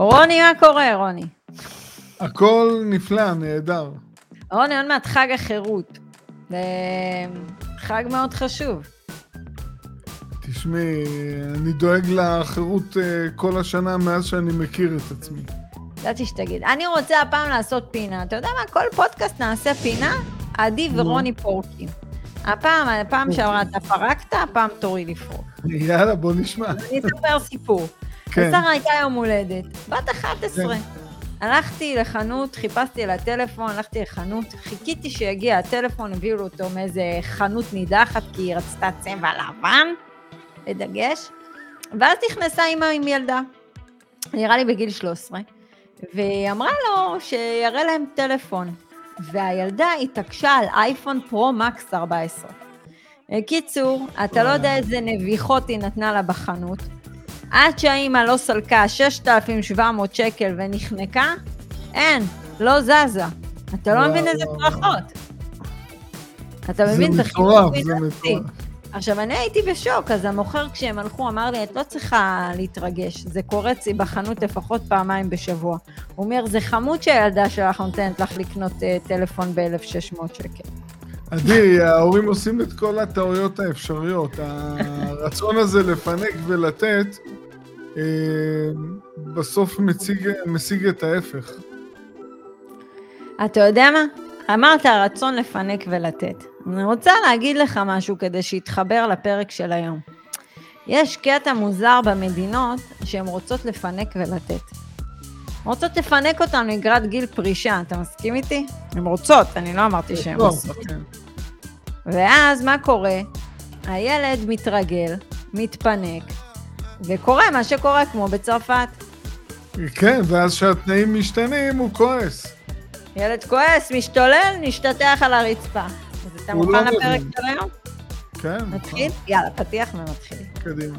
רוני, מה קורה, רוני? הכל נפלא, נהדר. רוני, עוד מעט חג החירות. זה חג מאוד חשוב. תשמעי, אני דואג לחירות אה, כל השנה מאז שאני מכיר את עצמי. ידעתי שתגיד. אני רוצה הפעם לעשות פינה. אתה יודע מה? כל פודקאסט נעשה פינה, עדי ורוני פורקים. הפעם, הפעם שעברה אתה פרקת, הפעם תורי לפרוק. יאללה, בוא נשמע. אני אספר סיפור. כן. לשרה הייתה יום הולדת, בת 11. הלכתי לחנות, חיפשתי על הטלפון, הלכתי לחנות, חיכיתי שיגיע הטלפון, הביאו לו אותו מאיזה חנות נידחת, כי היא רצתה צבע לבן, בדגש, ואז נכנסה אימא עם ילדה, נראה לי בגיל 13, והיא אמרה לו שיראה להם טלפון, והילדה התעקשה על אייפון פרו מקס 14. קיצור, אתה לא יודע איזה נביחות היא נתנה לה בחנות, עד שהאימא לא סלקה 6,700 שקל ונחנקה, אין, לא זזה. אתה לא מבין איזה ברכות. אתה מבין? זה מטורף, זה. מטורף. עכשיו, אני הייתי בשוק, אז המוכר כשהם הלכו אמר לי, את לא צריכה להתרגש, זה קורה אצלי בחנות לפחות פעמיים בשבוע. הוא אומר, זה חמוד שהילדה שלך נותנת לך לקנות אה, טלפון ב-1,600 שקל. עדי, ההורים עושים את כל הטעויות האפשריות. הרצון הזה לפנק ולתת, בסוף מציג, משיג את ההפך. אתה יודע מה? אמרת רצון לפנק ולתת. אני רוצה להגיד לך משהו כדי שיתחבר לפרק של היום. יש קטע מוזר במדינות שהן רוצות לפנק ולתת. רוצות לפנק אותנו לקראת גיל פרישה, אתה מסכים איתי? הן רוצות, אני לא אמרתי שהן טוב, עושות. כן. ואז מה קורה? הילד מתרגל, מתפנק, וקורה מה שקורה כמו בצרפת. כן, ואז כשהתנאים משתנים, הוא כועס. ילד כועס, משתולל, נשתטח על הרצפה. אז אתה הוא מוכן לא לפרק. של היום? כן, נתחיל? יאללה, פתיח ונתחיל. נכון, קדימה.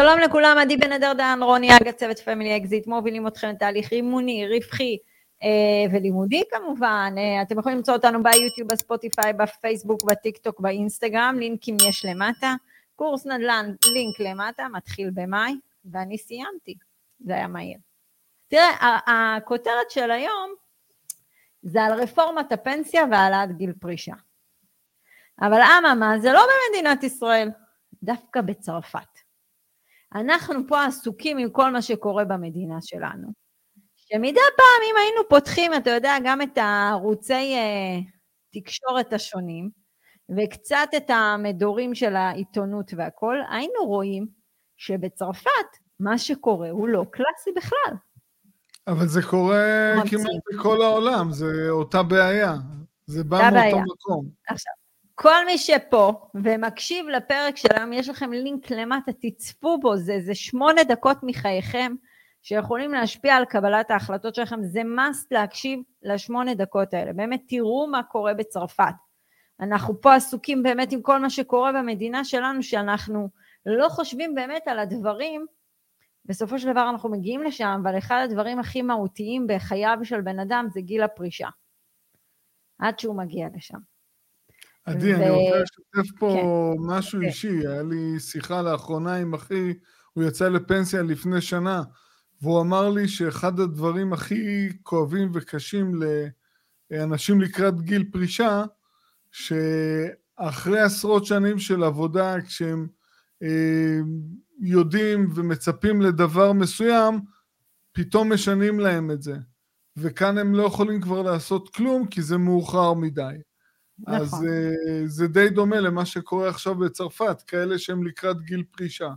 שלום לכולם, עדי בן אדר דהן, רוני אגה, צוות Family Exit, מובילים אתכם לתהליך אימוני, רווחי אה, ולימודי כמובן. אה, אתם יכולים למצוא אותנו ביוטיוב, בספוטיפיי, בפייסבוק, בטיק טוק, באינסטגרם, לינקים יש למטה. קורס נדל"ן, לינק למטה, מתחיל במאי, ואני סיימתי. זה היה מהיר. תראה, הכותרת של היום זה על רפורמת הפנסיה והעלאת גיל פרישה. אבל אממה, זה לא במדינת ישראל, דווקא בצרפת. אנחנו פה עסוקים עם כל מה שקורה במדינה שלנו. שמדי פעם, אם היינו פותחים, אתה יודע, גם את הערוצי אה, תקשורת השונים, וקצת את המדורים של העיתונות והכול, היינו רואים שבצרפת מה שקורה הוא לא קלאסי בכלל. אבל זה קורה. כמעט בכל העולם, זה אותה בעיה. זה בא מאותו. מקום. עכשיו, כל מי שפה ומקשיב לפרק של היום, יש לכם לינק למטה, תצפו בו, זה, זה שמונה דקות מחייכם שיכולים להשפיע על קבלת ההחלטות שלכם, זה must להקשיב לשמונה דקות האלה. באמת, תראו מה קורה בצרפת. אנחנו פה עסוקים באמת עם כל מה שקורה במדינה שלנו, שאנחנו לא חושבים באמת על הדברים, בסופו של דבר אנחנו מגיעים לשם, אבל אחד הדברים הכי מהותיים בחייו של בן אדם זה גיל הפרישה. עד שהוא מגיע לשם. עדי, ו- אני רוצה לשתף פה כן. משהו כן. אישי. היה לי שיחה לאחרונה עם אחי, הוא יצא לפנסיה לפני שנה, והוא אמר לי שאחד הדברים הכי כואבים וקשים לאנשים לקראת גיל פרישה, שאחרי עשרות שנים של עבודה, כשהם אה, יודעים ומצפים לדבר מסוים, פתאום משנים להם את זה. וכאן הם לא יכולים כבר לעשות כלום, כי זה מאוחר מדי. אז נכון. uh, זה די דומה למה שקורה עכשיו בצרפת, כאלה שהם לקראת גיל פרישה.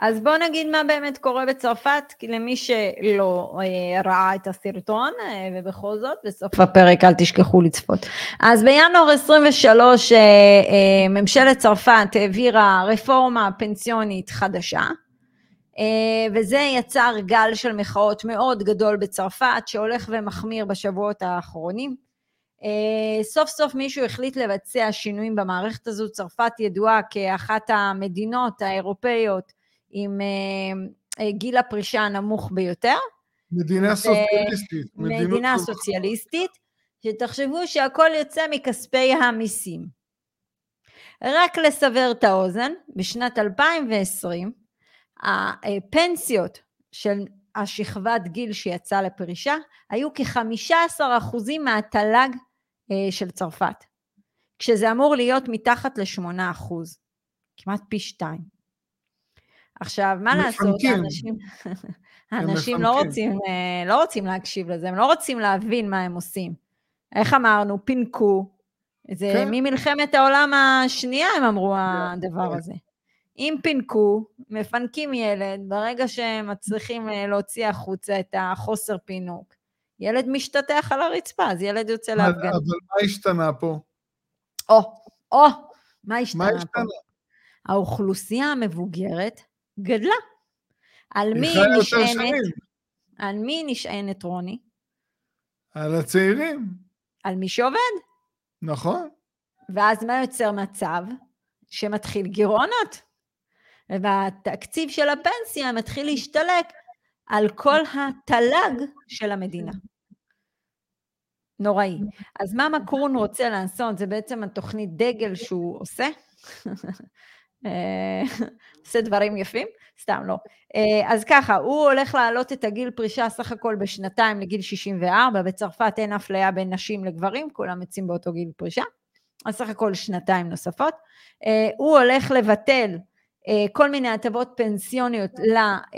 אז בואו נגיד מה באמת קורה בצרפת, כי למי שלא אה, ראה את הסרטון, אה, ובכל זאת, בסוף הפרק אל תשכחו לצפות. אז בינואר 23, אה, אה, ממשלת צרפת העבירה רפורמה פנסיונית חדשה, וזה יצר גל של מחאות מאוד גדול בצרפת, שהולך ומחמיר בשבועות האחרונים. סוף סוף מישהו החליט לבצע שינויים במערכת הזו, צרפת ידועה כאחת המדינות האירופאיות עם גיל הפרישה הנמוך ביותר. מדינה סוציאליסטית. מדינה סוציאליסטית, שתחשבו שהכל יוצא מכספי המיסים. רק לסבר את האוזן, בשנת 2020, הפנסיות של השכבת גיל שיצאה לפרישה, היו כ-15% מהתל"ג של צרפת, כשזה אמור להיות מתחת ל-8%, כמעט פי שתיים. עכשיו, מה לעשות, האנשים, האנשים לא, רוצים, לא רוצים להקשיב לזה, הם לא רוצים להבין מה הם עושים. איך אמרנו? פינקו. זה כן. ממלחמת העולם השנייה הם אמרו. הדבר הזה. אם פינקו, מפנקים ילד, ברגע שהם מצליחים להוציא החוצה את החוסר פינוק, ילד משתטח על הרצפה, אז ילד יוצא להפגן. אבל מה השתנה פה? או, או, מה השתנה, מה השתנה? פה? האוכלוסייה המבוגרת גדלה. על מי נשענת? על מי נשענת רוני? על הצעירים. על מי שעובד. נכון. ואז מה יוצר מצב? שמתחיל גירעונות. והתקציב של הפנסיה מתחיל להשתלק על כל התל"ג של המדינה. נוראי. אז מה מקרון רוצה לעשות? זה בעצם התוכנית דגל שהוא עושה. אה, עושה דברים יפים, סתם לא. אה, אז ככה, הוא הולך להעלות את הגיל פרישה סך הכל בשנתיים לגיל 64, בצרפת אין אפליה בין נשים לגברים, כולם יוצאים באותו גיל פרישה, אז סך הכל שנתיים נוספות. אה, הוא הולך לבטל כל מיני הטבות פנסיוניות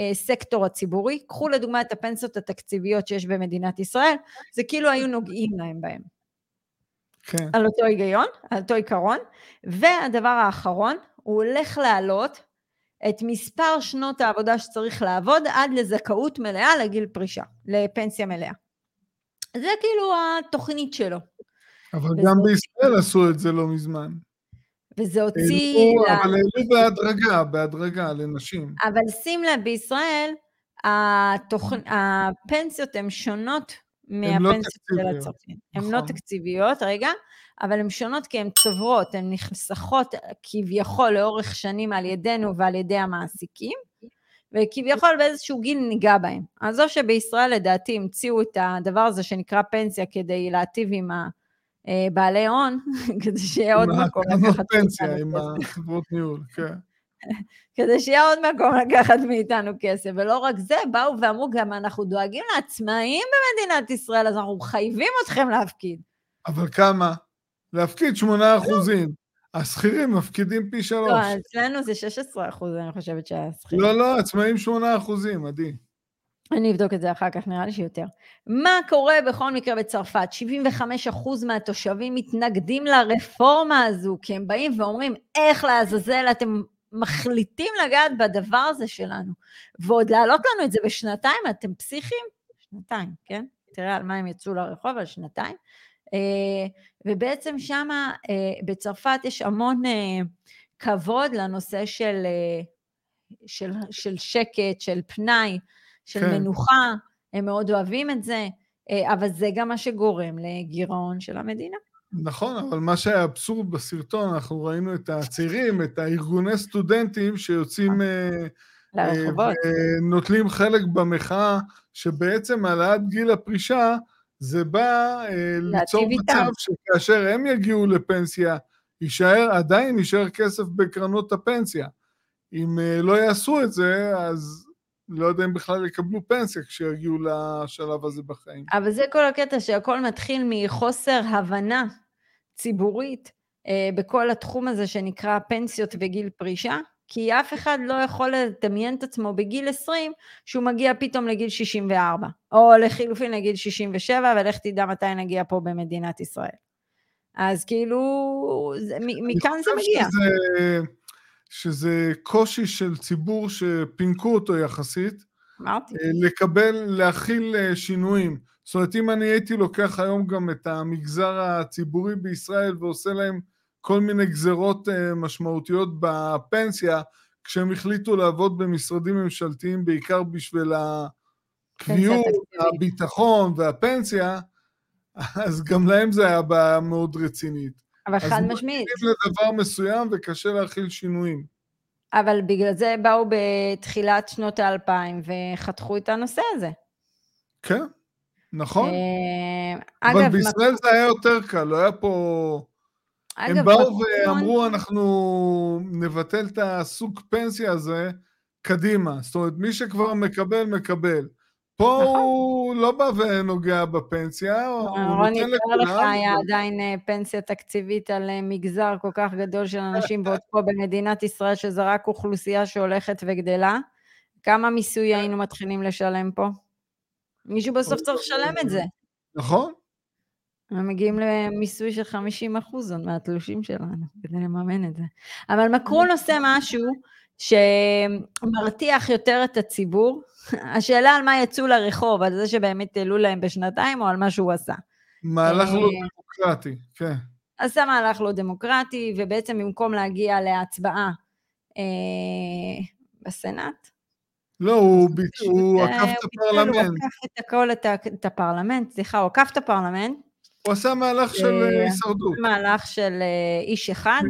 לסקטור הציבורי, קחו לדוגמה את הפנסיות התקציביות שיש במדינת ישראל, זה כאילו היו נוגעים להם בהם. כן. על אותו היגיון, על אותו עיקרון. והדבר האחרון, הוא הולך להעלות את מספר שנות העבודה שצריך לעבוד עד לזכאות מלאה לגיל פרישה, לפנסיה מלאה. זה כאילו התוכנית שלו. אבל גם בישראל עשו את זה לא מזמן. וזה הוציא... אבל העלו בהדרגה, בהדרגה לנשים. אבל שים לב, בישראל התוכ... הפנסיות הן שונות מהפנסיות של הצרפים. הן לא נכון. תקציביות, רגע, אבל הן שונות כי הן צוברות, הן נחסכות כביכול לאורך שנים על ידינו ועל ידי המעסיקים, וכביכול באיזשהו גיל ניגע בהם. אז או שבישראל לדעתי המציאו את הדבר הזה שנקרא פנסיה כדי להטיב עם בעלי הון, כדי שיהיה עוד מקום לקחת פנסיה עם החברות ניהול, כן. כדי שיהיה עוד מקום לקחת מאיתנו כסף, ולא רק זה, באו ואמרו גם אנחנו דואגים לעצמאים במדינת ישראל, אז אנחנו חייבים אתכם להפקיד. אבל כמה? להפקיד 8 אחוזים. השכירים מפקידים פי שלוש. לא, אצלנו זה 16 אחוז, אני חושבת שהשכירים. לא, לא, עצמאים 8 אחוזים, עדי. אני אבדוק את זה אחר כך, נראה לי שיותר. מה קורה בכל מקרה בצרפת? 75 אחוז מהתושבים מתנגדים לרפורמה הזו, כי הם באים ואומרים, איך לעזאזל אתם מחליטים לגעת בדבר הזה שלנו, ועוד להעלות לנו את זה בשנתיים, אתם פסיכים? שנתיים, כן? תראה על מה הם יצאו לרחוב, על שנתיים. אה, ובעצם שם אה, בצרפת יש המון אה, כבוד לנושא של, של, של שקט, של פנאי, של כן. מנוחה, הם מאוד אוהבים את זה, אבל זה גם מה שגורם לגירעון של המדינה. נכון, אבל מה שהיה אבסורד בסרטון, אנחנו ראינו את הצעירים, את הארגוני סטודנטים שיוצאים... לרחובות. ונוטלים חלק במחאה, שבעצם העלאת גיל הפרישה זה בא אה, ליצור מצב שכאשר הם יגיעו לפנסיה, יישאר, עדיין יישאר כסף בקרנות הפנסיה. אם אה, לא יעשו את זה, אז לא יודע אם בכלל יקבלו פנסיה כשיגיעו לשלב הזה בחיים. אבל זה כל הקטע שהכל מתחיל מחוסר הבנה ציבורית אה, בכל התחום הזה שנקרא פנסיות וגיל פרישה, כי אף אחד לא יכול לדמיין את עצמו בגיל 20 שהוא מגיע פתאום לגיל 64, או לחילופין לגיל 67, ולך תדע מתי נגיע פה במדינת ישראל. אז כאילו, זה, מכאן זה מגיע. שזה, שזה קושי של ציבור שפינקו אותו יחסית. אמרתי. אה, לקבל, להכיל אה, שינויים. זאת אומרת, אם אני הייתי לוקח היום גם את המגזר הציבורי בישראל ועושה להם כל מיני גזרות אה, משמעותיות בפנסיה, כשהם החליטו לעבוד במשרדים ממשלתיים, בעיקר בשביל הקביעות, הביטחון והפנסיה, אז גם להם זה היה בעיה מאוד רצינית. אבל חד משמעית. אז לדבר מסוים וקשה להכיל שינויים. אבל בגלל זה באו בתחילת שנות האלפיים וחתכו את הנושא הזה. כן, נכון. אה, אבל אגב, בישראל זה היה יותר קל, לא היה פה... אגב, הם באו. ואמרו, אנחנו נבטל את הסוג פנסיה הזה קדימה. זאת אומרת, מי שכבר מקבל, מקבל. פה. הוא לא בא ונוגע בפנסיה, הוא נותן לכולם. רוני, תאר לך היה עדיין אה, פנסיה תקציבית על אה, מגזר כל כך גדול של אנשים, ועוד פה במדינת ישראל, שזה רק אוכלוסייה שהולכת וגדלה. כמה מיסוי היינו מתחילים לשלם פה? מישהו בסוף צריך לשלם את זה. נכון. הם מגיעים למיסוי של 50 אחוז מהתלושים שלנו, כדי לממן את זה. אבל מקרון עושה משהו שמרתיח יותר את הציבור. השאלה על מה יצאו לרחוב, על זה שבאמת העלו להם בשנתיים, או על מה שהוא עשה. מהלך לא אה, דמוקרטי, כן. עשה מהלך לא דמוקרטי, ובעצם במקום להגיע להצבעה אה, בסנאט, לא, הוא, הוא עקף את הפרלמנט. הוא עקף את הכל, את הפרלמנט, סליחה, הוא עקף את הפרלמנט. הוא עשה מהלך של אה, הישרדות. מהלך של אה, איש אחד,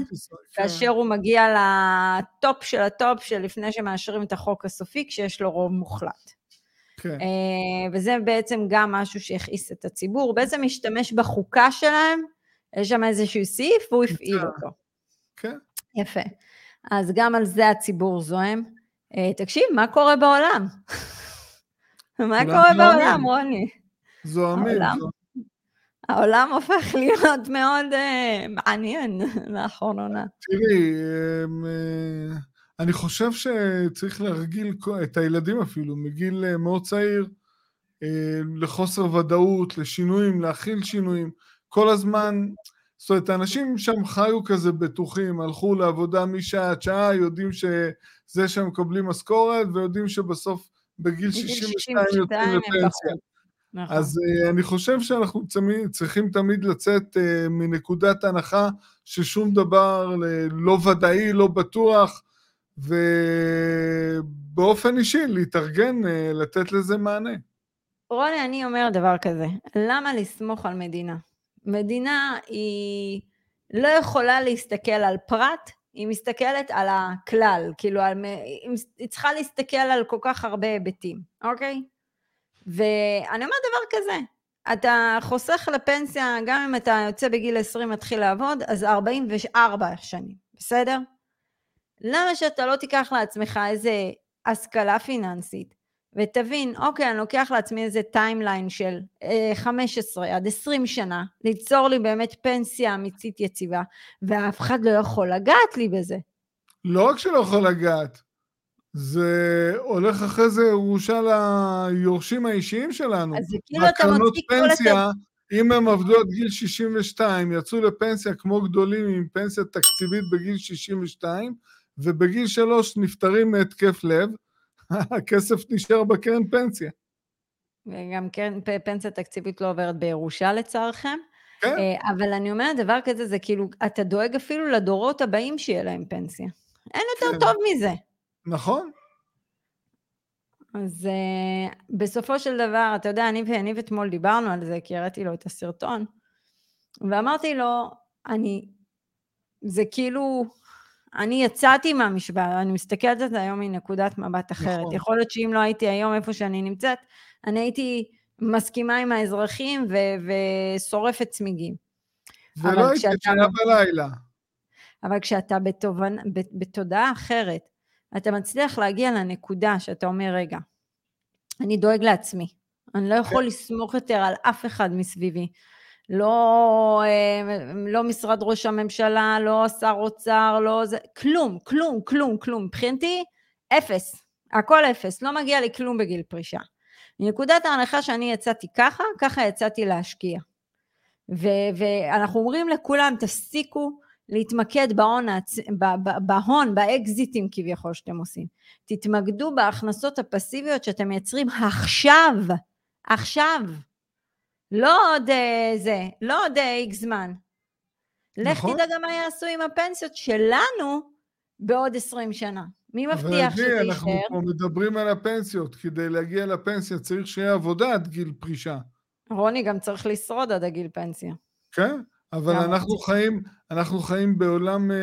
כאשר הוא מגיע לטופ של הטופ של לפני שמאשרים את החוק הסופי, כשיש לו רוב מוחלט. כן. אה, וזה בעצם גם משהו שהכעיס את הציבור. בעצם משתמש בחוקה שלהם, יש שם איזשהו סעיף והוא הפעיל אותו. כן. יפה. אז גם על זה הציבור זועם. תקשיב, מה קורה בעולם? מה קורה בעולם, רוני? זועמים. העולם הופך להיות מאוד uh, מעניין לאחרונה. תראי, um, אני חושב שצריך להרגיל את הילדים אפילו, מגיל uh, מאוד צעיר, לחוסר ודאות, לשינויים, להכיל שינויים. כל הזמן, זאת אומרת, האנשים שם חיו כזה בטוחים, הלכו לעבודה משעה עד שעה, יודעים שזה שהם מקבלים משכורת, ויודעים שבסוף בגיל 62 יוצאים לפנסיה. נכון. אז uh, אני חושב שאנחנו צריכים תמיד לצאת uh, מנקודת הנחה ששום דבר לא ודאי, לא בטוח, ובאופן אישי להתארגן, uh, לתת לזה מענה. רוני, אני אומר דבר כזה, למה לסמוך על מדינה? מדינה היא לא יכולה להסתכל על פרט, היא מסתכלת על הכלל, כאילו, על, היא צריכה להסתכל על כל כך הרבה היבטים, אוקיי? ואני אומרת דבר כזה, אתה חוסך לפנסיה, גם אם אתה יוצא בגיל 20 מתחיל לעבוד, אז 44 שנים, בסדר? למה שאתה לא תיקח לעצמך איזה השכלה פיננסית, ותבין, אוקיי, אני לוקח לעצמי איזה timeline של אה, 15 עד 20 שנה, ליצור לי באמת פנסיה אמיתית יציבה, ואף אחד לא יכול לגעת לי בזה. לא רק שלא יכול לגעת, זה הולך אחרי זה ירושה ליורשים האישיים שלנו. אז זה כאילו אתה מוציא כל פנסיה, אם הם עבדו עד גיל 62, יצאו לפנסיה כמו גדולים עם פנסיה תקציבית בגיל 62, ובגיל שלוש נפטרים מהתקף לב, הכסף נשאר בקרן פנסיה. וגם קרן פנסיה תקציבית לא עוברת בירושה לצערכם. כן. אה, אבל אני אומרת, דבר כזה זה כאילו, אתה דואג אפילו לדורות הבאים שיהיה להם פנסיה. אין יותר כן. טוב מזה. נכון. אז uh, בסופו של דבר, אתה יודע, אני ואני ואתמול דיברנו על זה, כי הראיתי לו את הסרטון, ואמרתי לו, אני, זה כאילו, אני יצאתי מהמשוואה, אני מסתכלת על זה היום מנקודת מבט אחרת. נכון. יכול להיות שאם לא הייתי היום איפה שאני נמצאת, אני הייתי מסכימה עם האזרחים ו- ושורפת צמיגים. ולא הייתי ישנה בלילה. אבל כשאתה בתובנ... בתודעה אחרת, אתה מצליח להגיע לנקודה שאתה אומר, רגע, אני דואג לעצמי, אני לא יכול כן. לסמוך יותר על אף אחד מסביבי. לא, אה, לא משרד ראש הממשלה, לא שר אוצר, לא זה, כלום, כלום, כלום, כלום. מבחינתי, אפס. הכל אפס, לא מגיע לי כלום בגיל פרישה. מנקודת ההנחה שאני יצאתי ככה, ככה יצאתי להשקיע. ו- ואנחנו אומרים לכולם, תפסיקו להתמקד בהון, בהון, באקזיטים כביכול שאתם עושים. תתמקדו בהכנסות הפסיביות שאתם מייצרים עכשיו, עכשיו. לא עוד אה, זה, לא עוד איקס אה, זמן. לך נכון. תדע גם מה יעשו עם הפנסיות שלנו בעוד 20 שנה. מי מבטיח שזה יישאר? אנחנו פה מדברים על הפנסיות. כדי להגיע לפנסיה צריך שיהיה עבודה עד גיל פרישה. רוני גם צריך לשרוד עד הגיל פנסיה. כן, אבל אנחנו חיים, אנחנו חיים בעולם אה,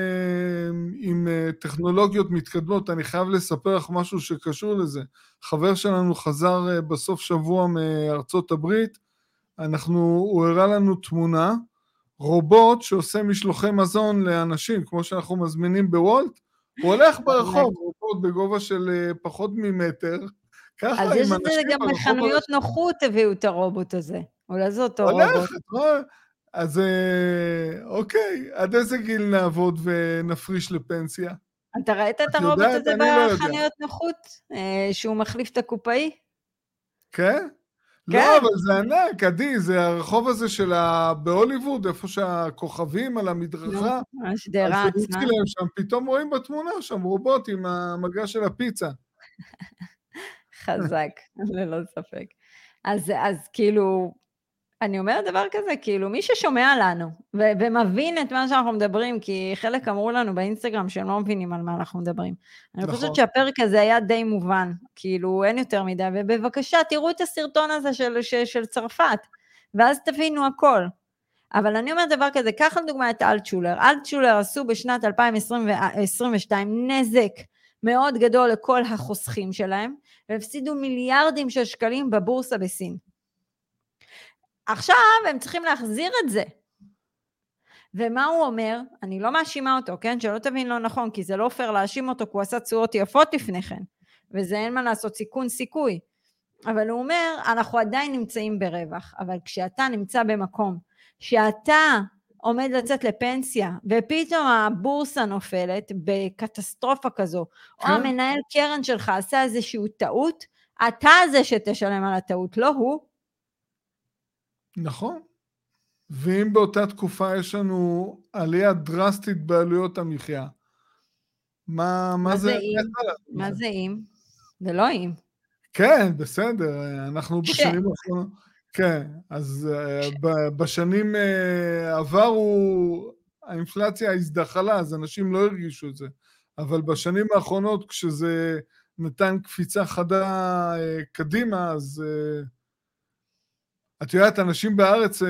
עם אה, טכנולוגיות מתקדמות. אני חייב לספר לך משהו שקשור לזה. חבר שלנו חזר אה, בסוף שבוע מארצות הברית, אנחנו, הוא הראה לנו תמונה, רובוט שעושה משלוחי מזון לאנשים, כמו שאנחנו מזמינים בוולט, הוא הולך ברחוב, רובוט בגובה של אה, פחות ממטר, ככה. אז יש את זה גם בחנויות נוחות הביאו את הרובוט הזה. אולי זה אותו רובוט. הולך, אז אה, אוקיי, עד איזה גיל נעבוד ונפריש לפנסיה? אתה ראית את הרובוט הזה לא בחנויות נוחות? אה, שהוא מחליף את הקופאי? כן? לא, כן. לא, אבל זה ענק, עדי, זה הרחוב הזה של ה... בהוליווד, איפה שהכוכבים על המדרכה. נו, השדרה עצמה. שם, פתאום רואים בתמונה שם רובוט עם המגע של הפיצה. חזק, ללא ספק. אז, אז כאילו, אני אומרת דבר כזה, כאילו, מי ששומע לנו ו- ומבין את מה שאנחנו מדברים, כי חלק אמרו לנו באינסטגרם שהם לא מבינים על מה אנחנו מדברים. נכון. אני חושבת שהפרק הזה היה די מובן, כאילו, אין יותר מדי, ובבקשה, תראו את הסרטון הזה של, של, של צרפת, ואז תבינו הכל. אבל אני אומרת דבר כזה, קח לדוגמה את אלטשולר. אלטשולר עשו בשנת 2022 נזק מאוד גדול לכל החוסכים שלהם, והפסידו מיליארדים של שקלים בבורסה בסין. עכשיו הם צריכים להחזיר את זה. ומה הוא אומר? אני לא מאשימה אותו, כן? שלא תבין לא נכון, כי זה לא פייר להאשים אותו, כי הוא עשה תשואות יפות לפני כן, וזה אין מה לעשות, סיכון סיכוי. אבל הוא אומר, אנחנו עדיין נמצאים ברווח, אבל כשאתה נמצא במקום שאתה עומד לצאת לפנסיה, ופתאום הבורסה נופלת בקטסטרופה כזו, כן. או המנהל קרן שלך עשה איזושהי טעות, אתה זה שתשלם על הטעות, לא הוא. נכון. ואם באותה תקופה יש לנו עלייה דרסטית בעלויות המחיה, מה, מה, מה זה... אם? מה זה אם? זה לא אם. כן, בסדר, אנחנו ש... בשנים האחרונות... כן, אז. אה, בשנים אה, עברו, האינפלציה הזדחלה, אז אנשים לא הרגישו את זה. אבל בשנים האחרונות, כשזה נתן קפיצה חדה אה, קדימה, אז... את יודעת, אנשים בארץ, אה,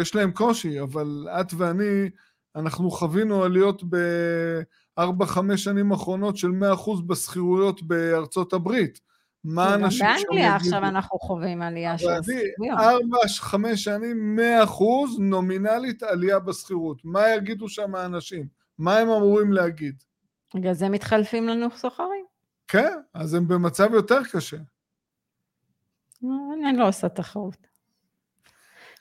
יש להם קושי, אבל את ואני, אנחנו חווינו עליות בארבע-חמש שנים האחרונות של 100% בשכירויות בארצות הברית. מה אנשים שם יגידו? באנגליה עכשיו אנחנו חווים עלייה של השכירויות. ארבע-חמש שנים, 100% נומינלית עלייה בשכירות. מה יגידו שם האנשים? מה הם אמורים להגיד? בגלל זה מתחלפים לנו סוחרים. כן, אז הם במצב יותר קשה. אני לא עושה תחרות.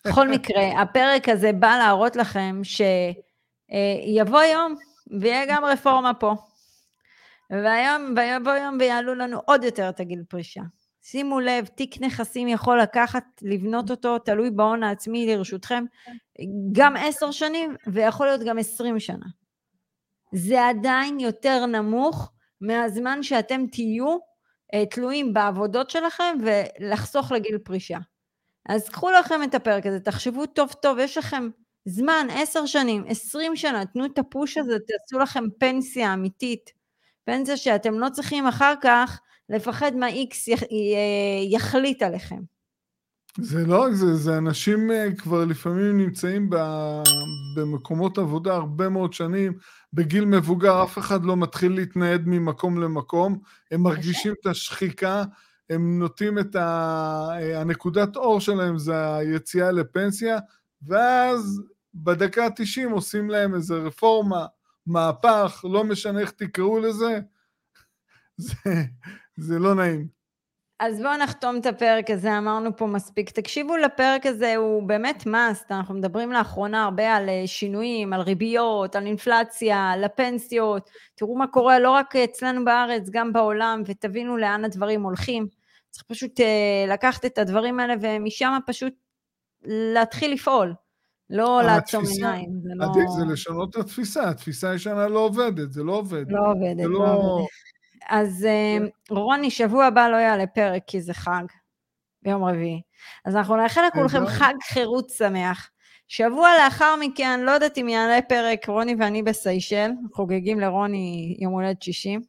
בכל מקרה, הפרק הזה בא להראות לכם שיבוא יום ויהיה גם רפורמה פה. והיום, ויבוא יום ויעלו לנו עוד יותר את הגיל פרישה. שימו לב, תיק נכסים יכול לקחת, לבנות אותו, תלוי בהון העצמי לרשותכם, גם עשר שנים ויכול להיות גם עשרים שנה. זה עדיין יותר נמוך מהזמן שאתם תהיו אה, תלויים בעבודות שלכם ולחסוך לגיל פרישה. אז קחו לכם את הפרק הזה, תחשבו טוב טוב, יש לכם זמן, עשר שנים, עשרים שנה, תנו את הפוש הזה, תעשו לכם פנסיה אמיתית. פנסיה שאתם לא צריכים אחר כך לפחד מה איקס יחליט עליכם. זה לא רק זה, זה אנשים אה, כבר לפעמים נמצאים במקומות עבודה הרבה מאוד שנים, בגיל מבוגר אף אחד לא מתחיל להתנייד ממקום למקום, הם מרגישים את השחיקה, הם נוטים את ה... הנקודת אור שלהם זה היציאה לפנסיה, ואז בדקה ה-90 עושים להם איזה רפורמה, מהפך, לא משנה איך תקראו לזה, זה, זה לא נעים. אז בואו נחתום את הפרק הזה, אמרנו פה מספיק. תקשיבו לפרק הזה, הוא באמת must, אנחנו מדברים לאחרונה הרבה על אה, שינויים, על ריביות, על אינפלציה, על הפנסיות. תראו מה קורה לא רק אצלנו בארץ, גם בעולם, ותבינו לאן הדברים הולכים. צריך פשוט uh, לקחת את הדברים האלה ומשם פשוט להתחיל לפעול, לא לעצום עיניים. זה לא... עדיף זה לשנות את התפיסה, התפיסה הישנה לא עובדת, זה לא עובד. לא עובדת, לא... לא עובדת. אז uh, רוני, שבוע הבא לא יעלה פרק כי זה חג, ביום רביעי. אז אנחנו נאחל לכולכם חג חירות שמח. שבוע לאחר מכן, לא יודעת אם יעלה פרק, רוני ואני בסיישל, חוגגים לרוני יום הולדת 60.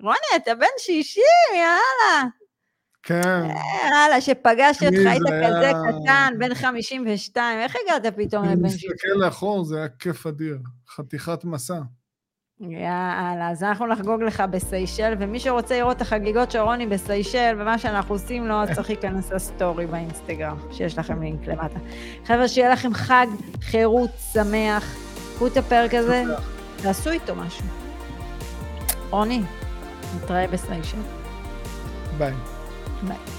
רוני, אתה בן 60, יאללה. כן. יאללה, שפגש תמיד אותך, היית כזה קטן, בן 52, איך הגעת פתאום אני לבן 60? מסתכל לאחור, זה היה כיף אדיר. חתיכת מסע. יאללה, אז אנחנו נחגוג לך בסיישל, ומי שרוצה לראות את החגיגות של רוני בסיישל, ומה שאנחנו עושים לו, צריך להיכנס לסטורי באינסטגרם, שיש לכם לינק למטה. חבר'ה, שיהיה לכם חג חירות שמח. קחו את הפרק הזה, תעשו איתו משהו. רוני, נתראה בסיישל. ביי. ביי.